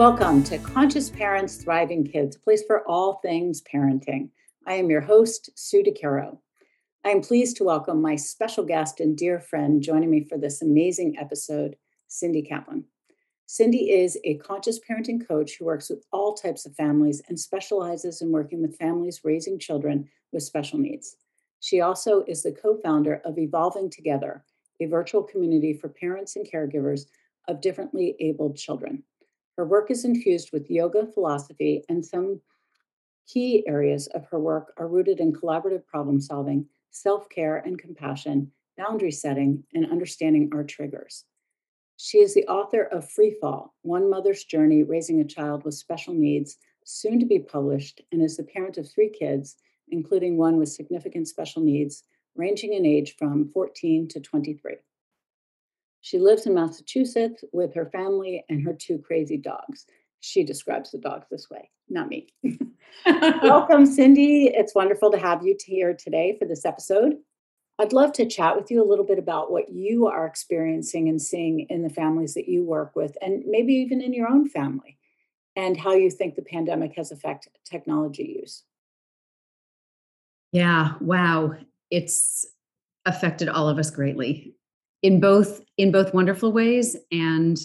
Welcome to Conscious Parents Thriving Kids, a place for all things parenting. I am your host, Sue DeCaro. I am pleased to welcome my special guest and dear friend joining me for this amazing episode, Cindy Kaplan. Cindy is a conscious parenting coach who works with all types of families and specializes in working with families raising children with special needs. She also is the co founder of Evolving Together, a virtual community for parents and caregivers of differently abled children. Her work is infused with yoga philosophy, and some key areas of her work are rooted in collaborative problem solving, self care and compassion, boundary setting, and understanding our triggers. She is the author of Free Fall One Mother's Journey Raising a Child with Special Needs, soon to be published, and is the parent of three kids, including one with significant special needs, ranging in age from 14 to 23. She lives in Massachusetts with her family and her two crazy dogs. She describes the dogs this way, not me. Welcome, Cindy. It's wonderful to have you here today for this episode. I'd love to chat with you a little bit about what you are experiencing and seeing in the families that you work with, and maybe even in your own family, and how you think the pandemic has affected technology use. Yeah, wow. It's affected all of us greatly in both in both wonderful ways and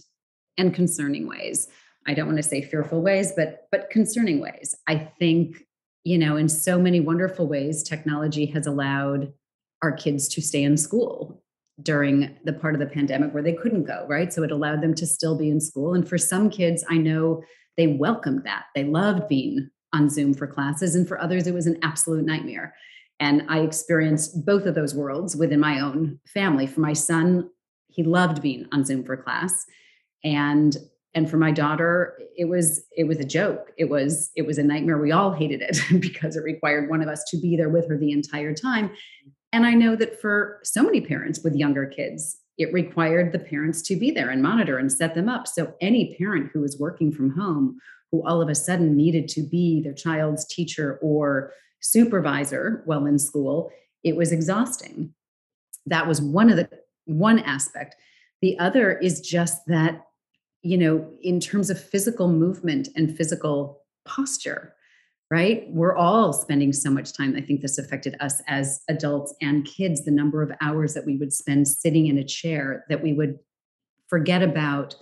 and concerning ways. I don't want to say fearful ways but but concerning ways. I think you know in so many wonderful ways technology has allowed our kids to stay in school during the part of the pandemic where they couldn't go right? So it allowed them to still be in school. And for some kids i know they welcomed that. They loved being on zoom for classes. And for others it was an absolute nightmare and I experienced both of those worlds within my own family. For my son, he loved being on Zoom for class. And and for my daughter, it was it was a joke. It was it was a nightmare. We all hated it because it required one of us to be there with her the entire time. And I know that for so many parents with younger kids, it required the parents to be there and monitor and set them up. So any parent who was working from home who all of a sudden needed to be their child's teacher or supervisor while in school, it was exhausting. That was one of the one aspect. The other is just that, you know, in terms of physical movement and physical posture, right? We're all spending so much time. I think this affected us as adults and kids, the number of hours that we would spend sitting in a chair, that we would forget about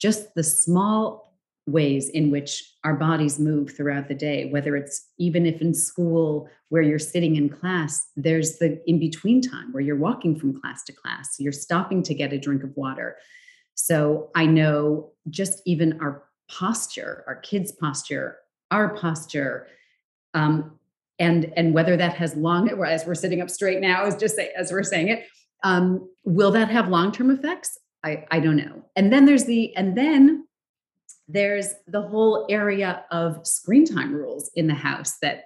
just the small ways in which our bodies move throughout the day whether it's even if in school where you're sitting in class there's the in between time where you're walking from class to class you're stopping to get a drink of water. So i know just even our posture our kids posture our posture um, and and whether that has long as we're sitting up straight now is just say, as we're saying it um, will that have long-term effects? I, I don't know. And then there's the and then there's the whole area of screen time rules in the house that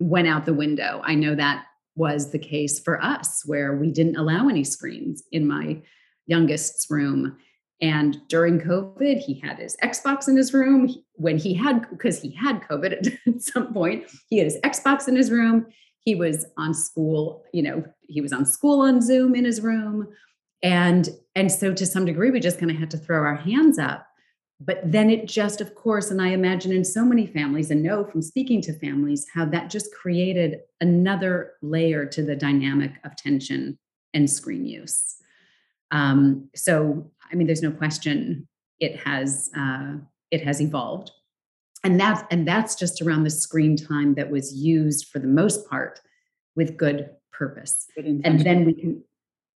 went out the window. I know that was the case for us, where we didn't allow any screens in my youngest's room. And during COVID, he had his Xbox in his room. When he had, because he had COVID at some point, he had his Xbox in his room. He was on school, you know, he was on school on Zoom in his room. And and so to some degree, we just kind of had to throw our hands up but then it just of course and i imagine in so many families and know from speaking to families how that just created another layer to the dynamic of tension and screen use. Um, so i mean there's no question it has uh, it has evolved. And that's and that's just around the screen time that was used for the most part with good purpose. Good and then we can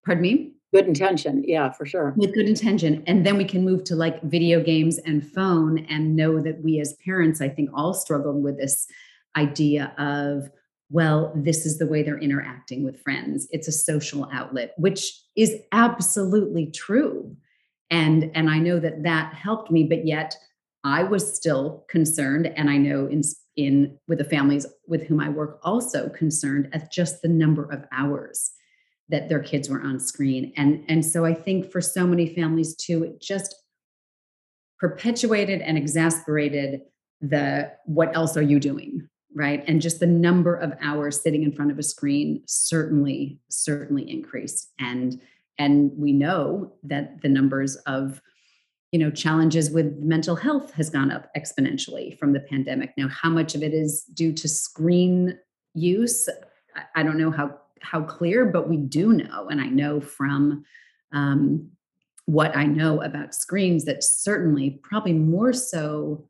pardon me good intention yeah for sure. With good intention and then we can move to like video games and phone and know that we as parents i think all struggled with this idea of well this is the way they're interacting with friends. It's a social outlet which is absolutely true. And and i know that that helped me but yet I was still concerned, and I know in in with the families with whom I work also concerned at just the number of hours that their kids were on screen. And and so I think for so many families too, it just perpetuated and exasperated the what else are you doing? Right. And just the number of hours sitting in front of a screen certainly, certainly increased. And and we know that the numbers of you know challenges with mental health has gone up exponentially from the pandemic now how much of it is due to screen use i don't know how how clear but we do know and i know from um, what i know about screens that certainly probably more so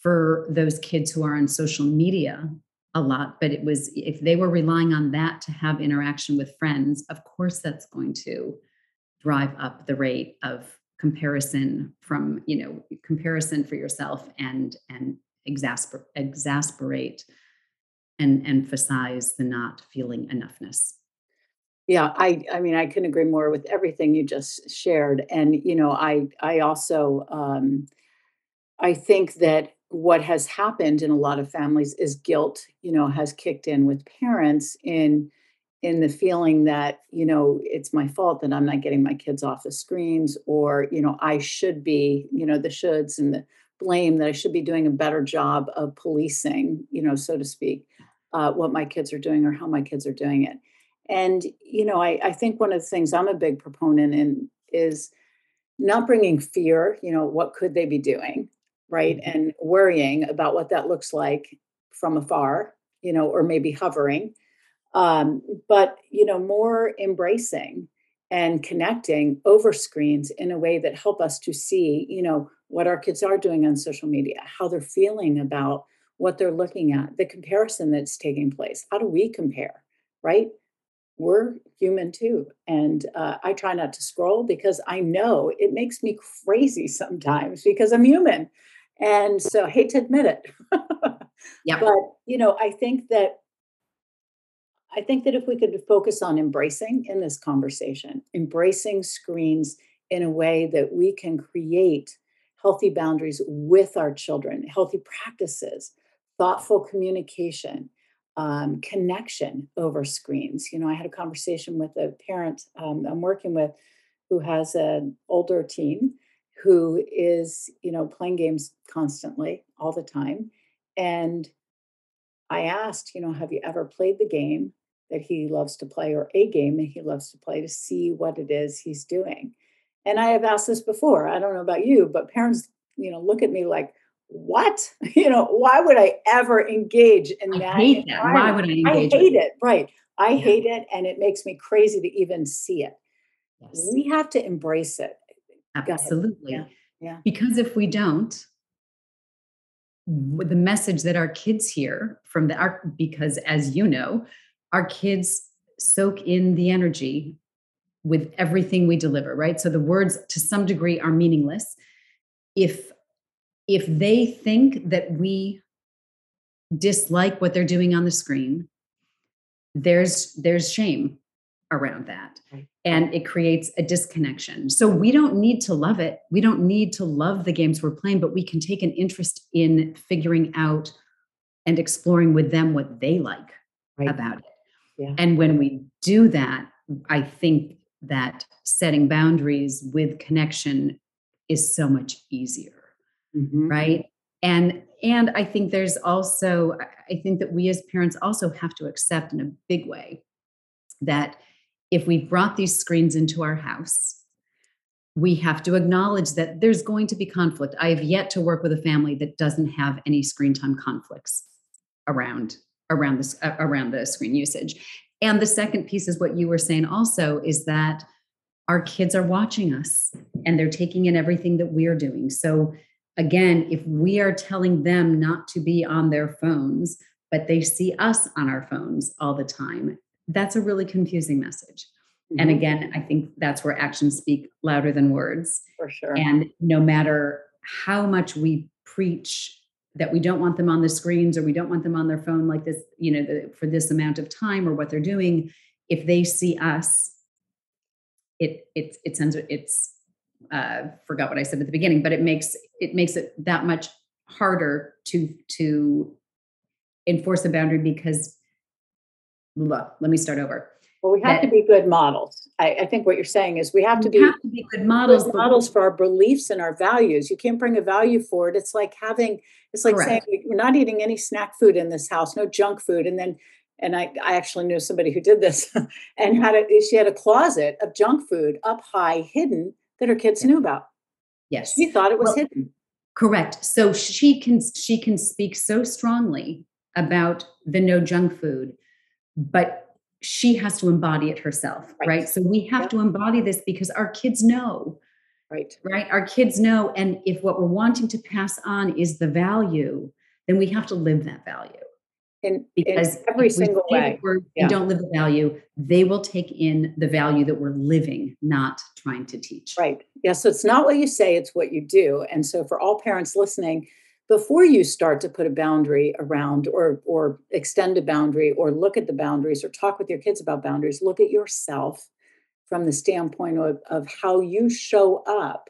for those kids who are on social media a lot but it was if they were relying on that to have interaction with friends of course that's going to drive up the rate of comparison from you know comparison for yourself and and exasper- exasperate and emphasize the not feeling enoughness. Yeah i i mean i couldn't agree more with everything you just shared and you know i i also um i think that what has happened in a lot of families is guilt you know has kicked in with parents in in the feeling that you know it's my fault that i'm not getting my kids off the screens or you know i should be you know the shoulds and the blame that i should be doing a better job of policing you know so to speak uh, what my kids are doing or how my kids are doing it and you know I, I think one of the things i'm a big proponent in is not bringing fear you know what could they be doing right mm-hmm. and worrying about what that looks like from afar you know or maybe hovering um, but you know more embracing and connecting over screens in a way that help us to see you know what our kids are doing on social media how they're feeling about what they're looking at the comparison that's taking place. How do we compare right? We're human too and uh, i try not to scroll because i know it makes me crazy sometimes because i'm human and so I hate to admit it yeah but you know i think that I think that if we could focus on embracing in this conversation, embracing screens in a way that we can create healthy boundaries with our children, healthy practices, thoughtful communication, um, connection over screens. You know, I had a conversation with a parent um, I'm working with who has an older teen who is, you know, playing games constantly all the time. And I asked, you know, have you ever played the game that he loves to play or a game that he loves to play to see what it is he's doing. And I have asked this before. I don't know about you, but parents, you know, look at me like, what? You know, why would I ever engage in I that? Hate that. Why would I engage? I hate it. Right. I yeah. hate it. And it makes me crazy to even see it. Yes. We have to embrace it. Absolutely. Yeah. yeah. Because if we don't, the message that our kids hear from the our because as you know our kids soak in the energy with everything we deliver right so the words to some degree are meaningless if if they think that we dislike what they're doing on the screen there's there's shame around that and it creates a disconnection so we don't need to love it we don't need to love the games we're playing but we can take an interest in figuring out and exploring with them what they like right. about it yeah. And when we do that, I think that setting boundaries with connection is so much easier. Mm-hmm. Right. And and I think there's also I think that we as parents also have to accept in a big way that if we brought these screens into our house, we have to acknowledge that there's going to be conflict. I have yet to work with a family that doesn't have any screen time conflicts around around this uh, around the screen usage and the second piece is what you were saying also is that our kids are watching us and they're taking in everything that we're doing so again if we are telling them not to be on their phones but they see us on our phones all the time that's a really confusing message. Mm-hmm. and again i think that's where actions speak louder than words. For sure. And no matter how much we preach that we don't want them on the screens or we don't want them on their phone like this you know the, for this amount of time or what they're doing if they see us it it it sends it's uh forgot what i said at the beginning but it makes it makes it that much harder to to enforce a boundary because look, let me start over well, we have that, to be good models. I, I, think what you're saying is we have to be, have to be good models, good models for our beliefs and our values. You can't bring a value forward. It's like having, it's like Correct. saying we're not eating any snack food in this house, no junk food, and then and I, I actually knew somebody who did this and had a she had a closet of junk food up high hidden that her kids knew about. Yes. She thought it was well, hidden. Correct. So she can she can speak so strongly about the no junk food, but she has to embody it herself, right? right? So we have to embody this because our kids know. Right. Right. Our kids know. And if what we're wanting to pass on is the value, then we have to live that value. In, because in every single way. Yeah. don't live the value, they will take in the value that we're living, not trying to teach. Right. Yeah. So it's not what you say, it's what you do. And so for all parents listening, before you start to put a boundary around or or extend a boundary or look at the boundaries or talk with your kids about boundaries look at yourself from the standpoint of, of how you show up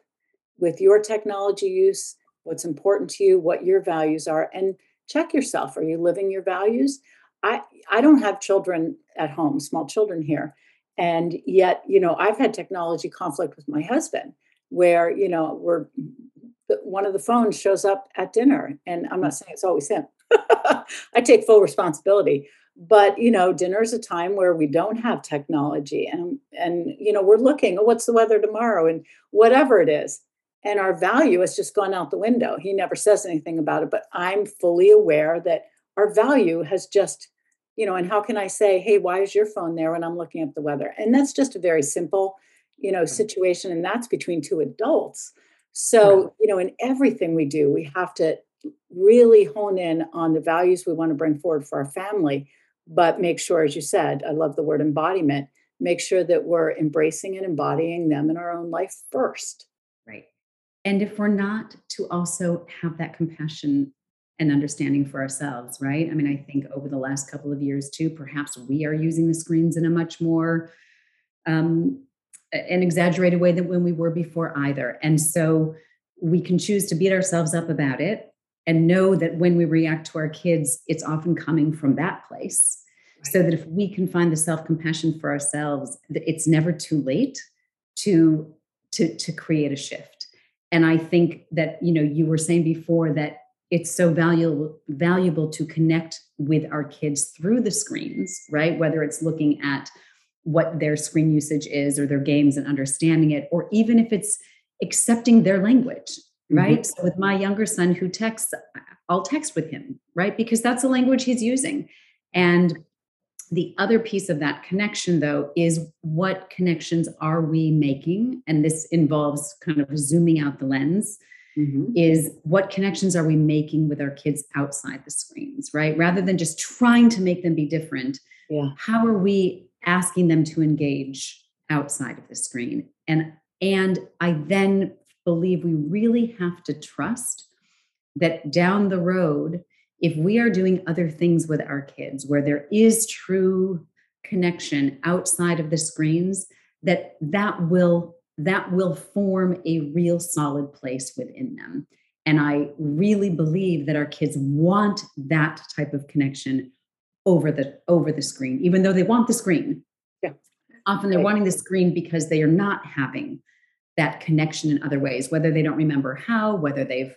with your technology use what's important to you what your values are and check yourself. Are you living your values? I i don't have children at home small children here. And yet you know i've had technology conflict with my husband where you know we're one of the phones shows up at dinner and i'm not saying it's always him. I take full responsibility. But you know dinner is a time where we don't have technology and and you know we're looking oh, what's the weather tomorrow? and whatever it is and our value has just gone out the window. He never says anything about it but i'm fully aware that our value has just you know and how can i say hey why is your phone there when i'm looking up the weather? And that's just a very simple you know mm-hmm. situation and that's between two adults. So, you know, in everything we do, we have to really hone in on the values we want to bring forward for our family, but make sure, as you said, I love the word embodiment, make sure that we're embracing and embodying them in our own life first. And if we're not, to also have that compassion and understanding for ourselves, right? I mean, I think over the last couple of years, too, perhaps we are using the screens in a much more um, an exaggerated way than when we were before either. And so we can choose to beat ourselves up about it and know that when we react to our kids, it's often coming from that place. Right. So that if we can find the self-compassion for ourselves, it's never too late to to to create a shift. And I think that you know you were saying before that it's so valuable valuable to connect with our kids through the screens, right? Whether it's looking at what their screen usage is or their games and understanding it, or even if it's accepting their language, mm-hmm. right? Mm-hmm. So with my younger son who texts, I'll text with him, right? Because that's the language he's using. And the other piece of that connection, though, is what connections are we making? And this involves kind of zooming out the lens. Mm-hmm. Is what connections are we making with our kids outside the screens, right? Rather than just trying to make them be different, yeah. how are we asking them to engage outside of the screen. And and I then believe we really have to trust that down the road, if we are doing other things with our kids where there is true connection outside of the screens, that that will that will form a real solid place within them. And I really believe that our kids want that type of connection over the over the screen even though they want the screen yeah often they're right. wanting the screen because they are not having that connection in other ways whether they don't remember how whether they've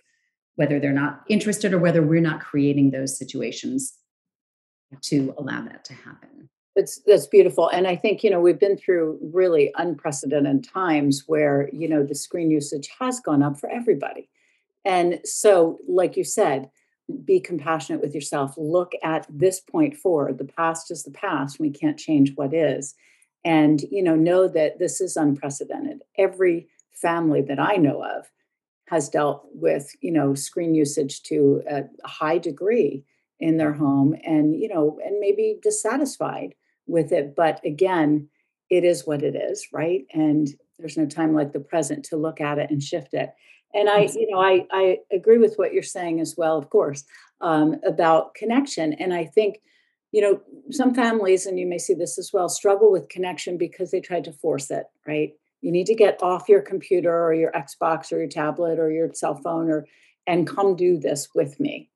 whether they're not interested or whether we're not creating those situations to allow that to happen. That's that's beautiful. And i think you know we've been through really unprecedented times where you know the screen usage has gone up for everybody. And so like you said be compassionate with yourself. Look at this point forward. The past is the past. We can't change what is. And you know know that this is unprecedented. Every family that i know of has dealt with you know screen usage to a high degree in their home and you know and maybe dissatisfied with it but again it is what it is right and there's no time like the present to look at it and shift it and I, you know, I I agree with what you're saying as well, of course, um, about connection. And I think, you know, some families, and you may see this as well, struggle with connection because they tried to force it. Right? You need to get off your computer or your Xbox or your tablet or your cell phone or and come do this with me.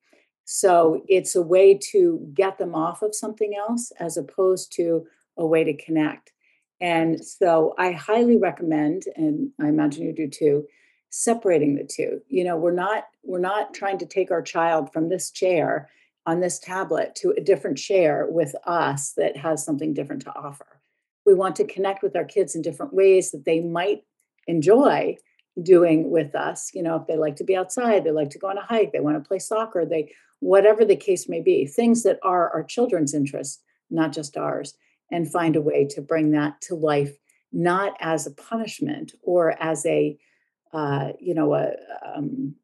So it's a way to get them off of something else as opposed to a way to connect. And so I highly recommend, and I imagine you do too, separating the two. You know, we're not we're not trying to take our child from this chair on this tablet to a different chair with us that has something different to offer. We want to connect with our kids in different ways that they might enjoy doing with us. You know, if they like to be outside, they like to go on a hike, they want to play soccer, they whatever the case may be, things that are our children's interests, not just ours, and find a way to bring that to life, not as a punishment or as a, uh, you know, a, um,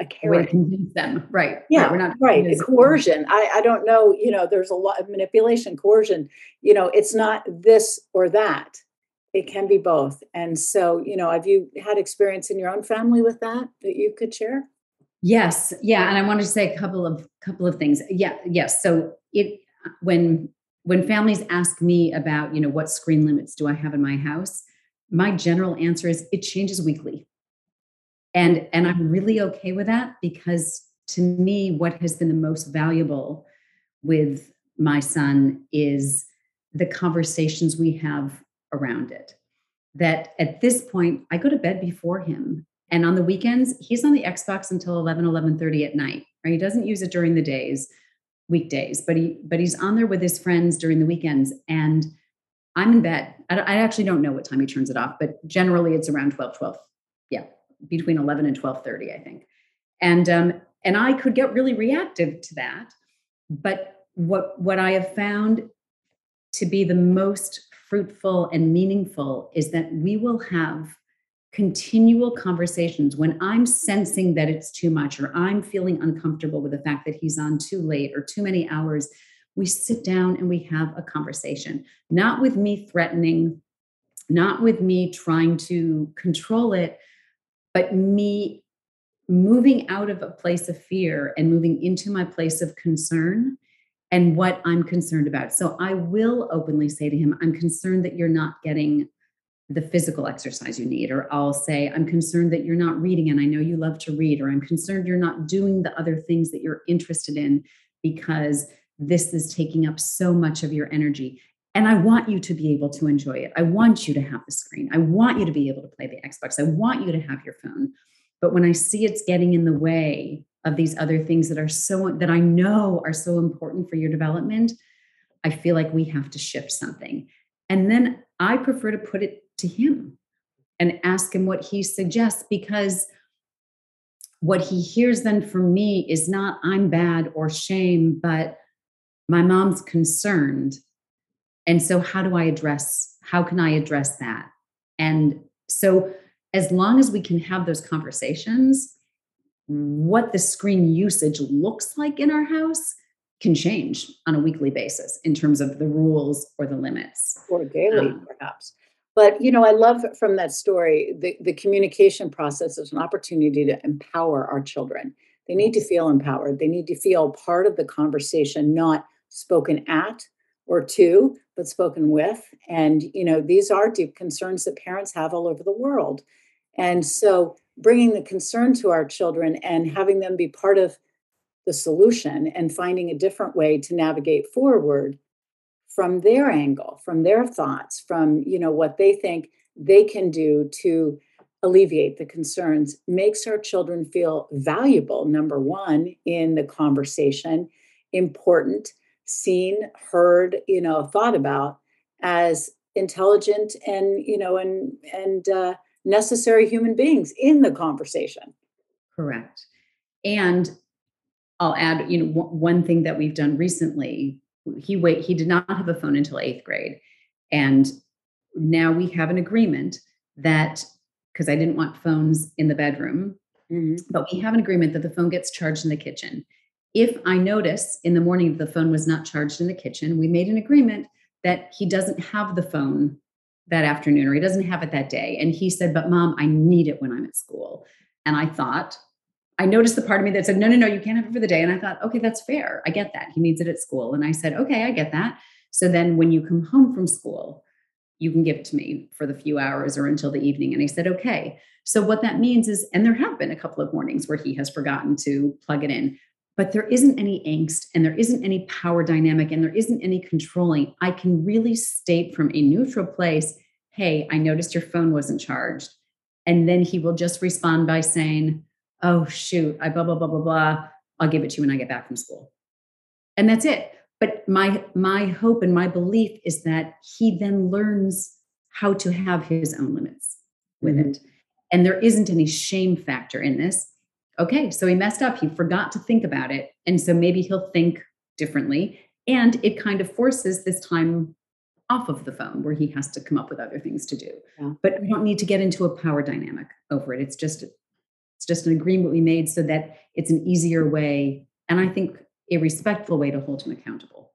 a carrot. Convince them, right? Yeah, right. We're not right. Coercion. I, I don't know. You know, there's a lot of manipulation, coercion. You know, it's not this or that. It can be both. And so, you know, have you had experience in your own family with that that you could share? Yes, yeah, and I wanted to say a couple of couple of things. Yeah, yes. So it when when families ask me about, you know, what screen limits do I have in my house, my general answer is it changes weekly. And and I'm really okay with that because to me what has been the most valuable with my son is the conversations we have around it. That at this point I go to bed before him and on the weekends, he's on the Xbox until 11, 11:30 at night. Right? He doesn't use it during the days, weekdays, but he but he's on there with his friends during the weekends. And I'm in bed. I, I actually don't know what time he turns it off, but generally it's around 12, 12. Between 11 and 12:30, I think. And um, and I could get really reactive to that. But what what I have found to be the most fruitful and meaningful is that we will have continual conversations when I'm sensing that it's too much or I'm feeling uncomfortable with the fact that he's on too late or too many hours, we sit down and we have a conversation, not with me threatening, not with me trying to control it, but me moving out of a place of fear and moving into my place of concern and what I'm concerned about. So I will openly say to him, I'm concerned that you're not getting the physical exercise you need or i'll say i'm concerned that you're not reading and i know you love to read or i'm concerned you're not doing the other things that you're interested in because this is taking up so much of your energy and i want you to be able to enjoy it. I want you to have the screen. I want you to be able to play the xbox. I want you to have your phone. But when i see it's getting in the way of these other things that are so that i know are so important for your development i feel like we have to shift something. And then i prefer to put it to him and ask him what he suggests because what he hears then from me is not I'm bad or shame, but my mom's concerned. And so, how do I address, how can I address that? And so, as long as we can have those conversations, what the screen usage looks like in our house can change on a weekly basis in terms of the rules or the limits. Or daily, um, perhaps. But you know, I love from that story the, the communication process is an opportunity to empower our children. They need to feel empowered. They need to feel part of the conversation, not spoken at or to, but spoken with. And you know, these are deep concerns that parents have all over the world. And so bringing the concern to our children and having them be part of the solution and finding a different way to navigate forward from their angle from their thoughts from you know what they think they can do to alleviate the concerns makes our children feel valuable number one in the conversation important seen heard you know thought about as intelligent and you know and and uh, necessary human beings in the conversation. Correct. And i'll add you know one thing that we've done recently he wait he did not have a phone until eighth grade and now we have an agreement that because i didn't want phones in the bedroom mm-hmm. but we have an agreement that the phone gets charged in the kitchen if i notice in the morning the phone was not charged in the kitchen we made an agreement that he doesn't have the phone that afternoon or he doesn't have it that day and he said but mom i need it when i'm at school and i thought I noticed the part of me that said, no, no, no, you can't have it for the day. And I thought, okay, that's fair. I get that. He needs it at school. And I said, okay, I get that. So then when you come home from school, you can give it to me for the few hours or until the evening. And he said, okay. So what that means is, and there have been a couple of mornings where he has forgotten to plug it in, but there isn't any angst and there isn't any power dynamic and there isn't any controlling. I can really state from a neutral place, hey, I noticed your phone wasn't charged. And then he will just respond by saying, oh, shoot, I blah, blah, blah, blah, blah. I'll give it to you when I get back from school. And that's it. But my my hope and my belief is that he then learns how to have his own limits with mm-hmm. it. And there isn't any shame factor in this. Okay, so he messed up. He forgot to think about it. And so maybe he'll think differently. And it kind of forces this time off of the phone where he has to come up with other things to do. Yeah. But we don't need to get into a power dynamic over it. It's just it's just an agreement we made so that it's an easier way and I think a respectful way to hold him accountable.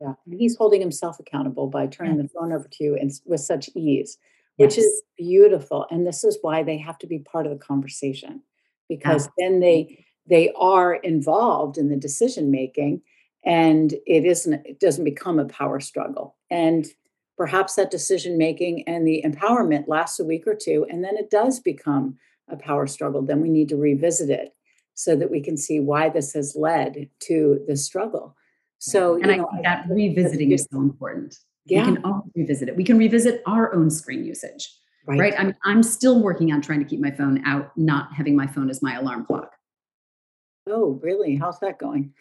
Yeah, he's holding himself accountable by turning yeah. the phone over to you and with such ease, which yes. is beautiful. And this is why they have to be part of the conversation because yeah. then they they are involved in the decision making and it isn't it doesn't become a power struggle. And perhaps that decision making and the empowerment lasts a week or two and then it does become a power struggle. Then we need to revisit it so that we can see why this has led to this struggle. So and i know, think that revisiting is so important. Yeah. we can all revisit it. We can revisit our own screen usage right, right? I'm, I'm still working on trying to keep my phone out not having my phone as my alarm clock oh really how's that going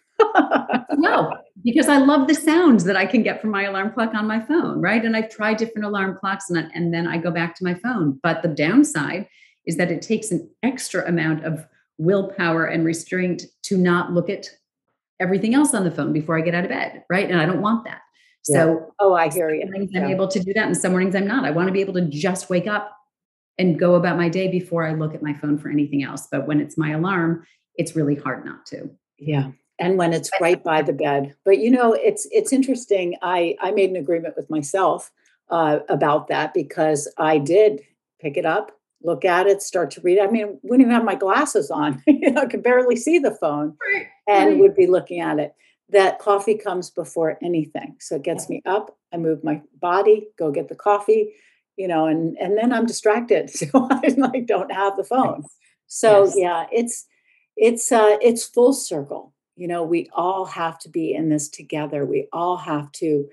no, because I love the sounds that I can get from my alarm clock on my phone, right? And I've tried different alarm clocks and, and then I go back to my phone. But the downside is that it takes an extra amount of willpower and restraint to not look at everything else on the phone before I get out of bed, right? And I don't want that. Yeah. So, oh, I hear you. I'm able to do that, and some mornings I'm not. I want to be able to just wake up and go about my day before I look at my phone for anything else. But when it's my alarm, it's really hard not to. Yeah, and when it's right by the bed. But you know, it's it's interesting. I I made an agreement with myself uh, about that because I did pick it up, look at it, start to read. I mean, wouldn't even have my glasses on. you know, I could barely see the phone, right. and right. would be looking at it. That coffee comes before anything, so it gets me up. I move my body, go get the coffee, you know, and and then I'm distracted, so I like don't have the phone. So yes. yeah, it's it's uh it's full circle you know, we all have to be in this together. We all have to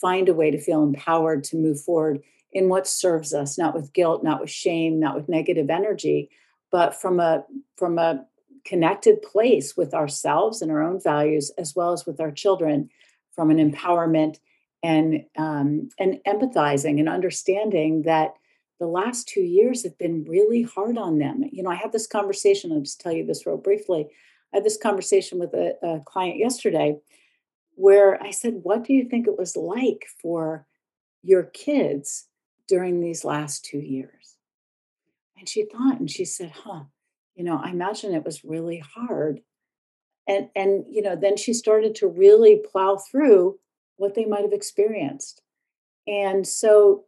find a way to feel empowered to move forward in what serves us, not with guilt, not with shame, not with negative energy, but from a from a connected place with ourselves and our own values, as well as with our children, from an empowerment and um, and empathizing and understanding that the last two years have been really hard on them. You know, I had this conversation. I'll just tell you this real briefly I had this conversation with a, a client yesterday where I said, What do you think it was like for your kids during these last two years? And she thought and she said, Huh, you know, I imagine it was really hard. And, and you know, then she started to really plow through what they might have experienced. And so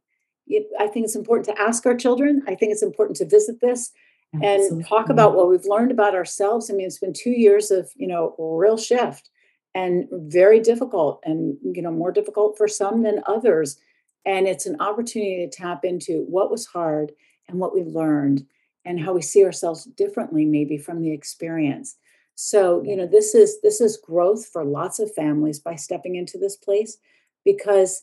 it, I think it's important to ask our children. I think it's important to visit this and talk about what we've learned about ourselves. I mean, it's been two years of, you know, real shift and very difficult and, you know, more difficult for some than others. And it's an opportunity to tap into what was hard and what we learned and how we see ourselves differently maybe from the experience. So, you know, mm-hmm. this is this is growth for lots of families by stepping into this place because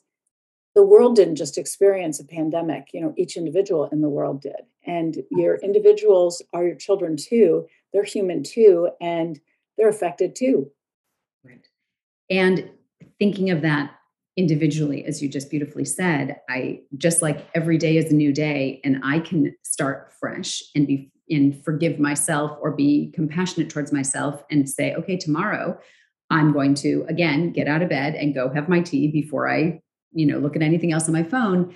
the world didn't just experience a pandemic you know each individual in the world did. And your mm-hmm. individuals are your children too they're human too and they're affected too. Right. And thinking of that individually as you just beautifully said i just like every day is a new day and i can start fresh and be and forgive myself or be compassionate towards myself and say okay tomorrow i'm going to again get out of bed and go have my tea before i you know look at anything else on my phone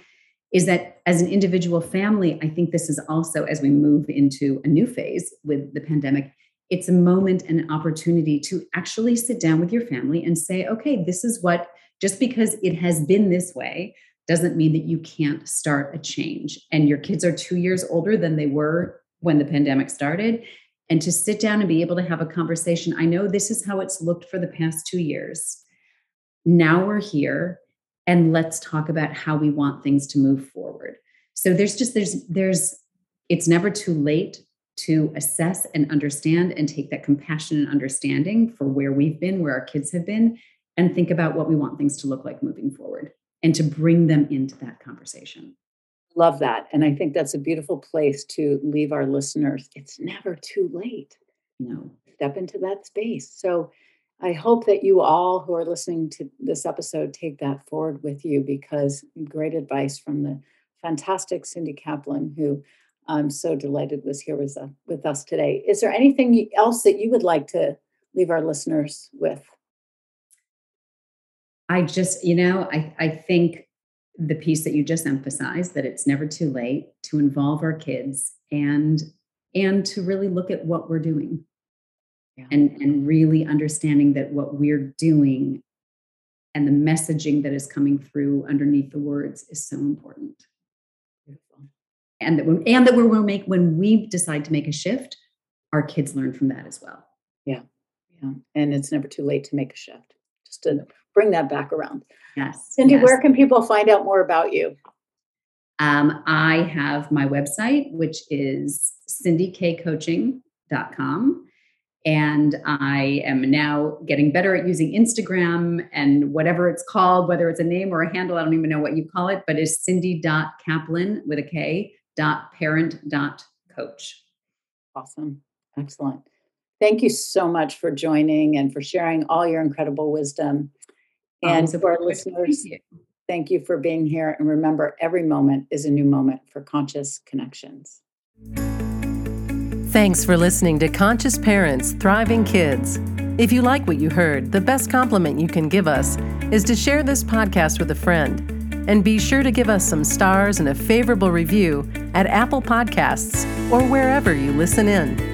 is that as an individual family i think this is also as we move into a new phase with the pandemic it's a moment and an opportunity to actually sit down with your family and say okay this is what just because it has been this way doesn't mean that you can't start a change. And your kids are 2 years older than they were when the pandemic started. And to sit down and be able to have a conversation i know this is how it's looked for the past 2 years. Now we're here and let's talk about how we want things to move forward. So there's just there's there's it's never too late to assess and understand and take that compassion and understanding for where we've been, where our kids have been, and think about what we want things to look like moving forward and to bring them into that conversation. Love that. And I think that's a beautiful place to leave our listeners. It's never too late. No. Step into that space. So I hope that you all who are listening to this episode take that forward with you because great advice from the fantastic Cindy Kaplan, who I'm so delighted was here with, with us today. Is there anything else that you would like to leave our listeners with? I just, you know, I, I think the piece that you just emphasized that it's never too late to involve our kids and and to really look at what we're doing. Yeah. and and really understanding that what we're doing and the messaging that is coming through underneath the words is so important. Beautiful. and that when and that we're, we'll make when we decide to make a shift our kids learn from that as well. Yeah. Yeah. And it's never too late to make a shift. Just to bring that back around yes cindy yes. where can people find out more about you um, i have my website which is cindykcoaching.com and I am now getting better at using Instagram and whatever it's called, whether it's a name or a handle, I don't even know what you call it, but it's cindy.kaplan with a K dot parent dot coach. Awesome. Excellent. Thank you so much for joining and for sharing all your incredible wisdom. And oh, to our listeners, thank you. thank you for being here. And remember, every moment is a new moment for conscious connections. Thanks for listening to Conscious Parents Thriving Kids. If you like what you heard, the best compliment you can give us is to share this podcast with a friend. And be sure to give us some stars and a favorable review at Apple Podcasts or wherever you listen in.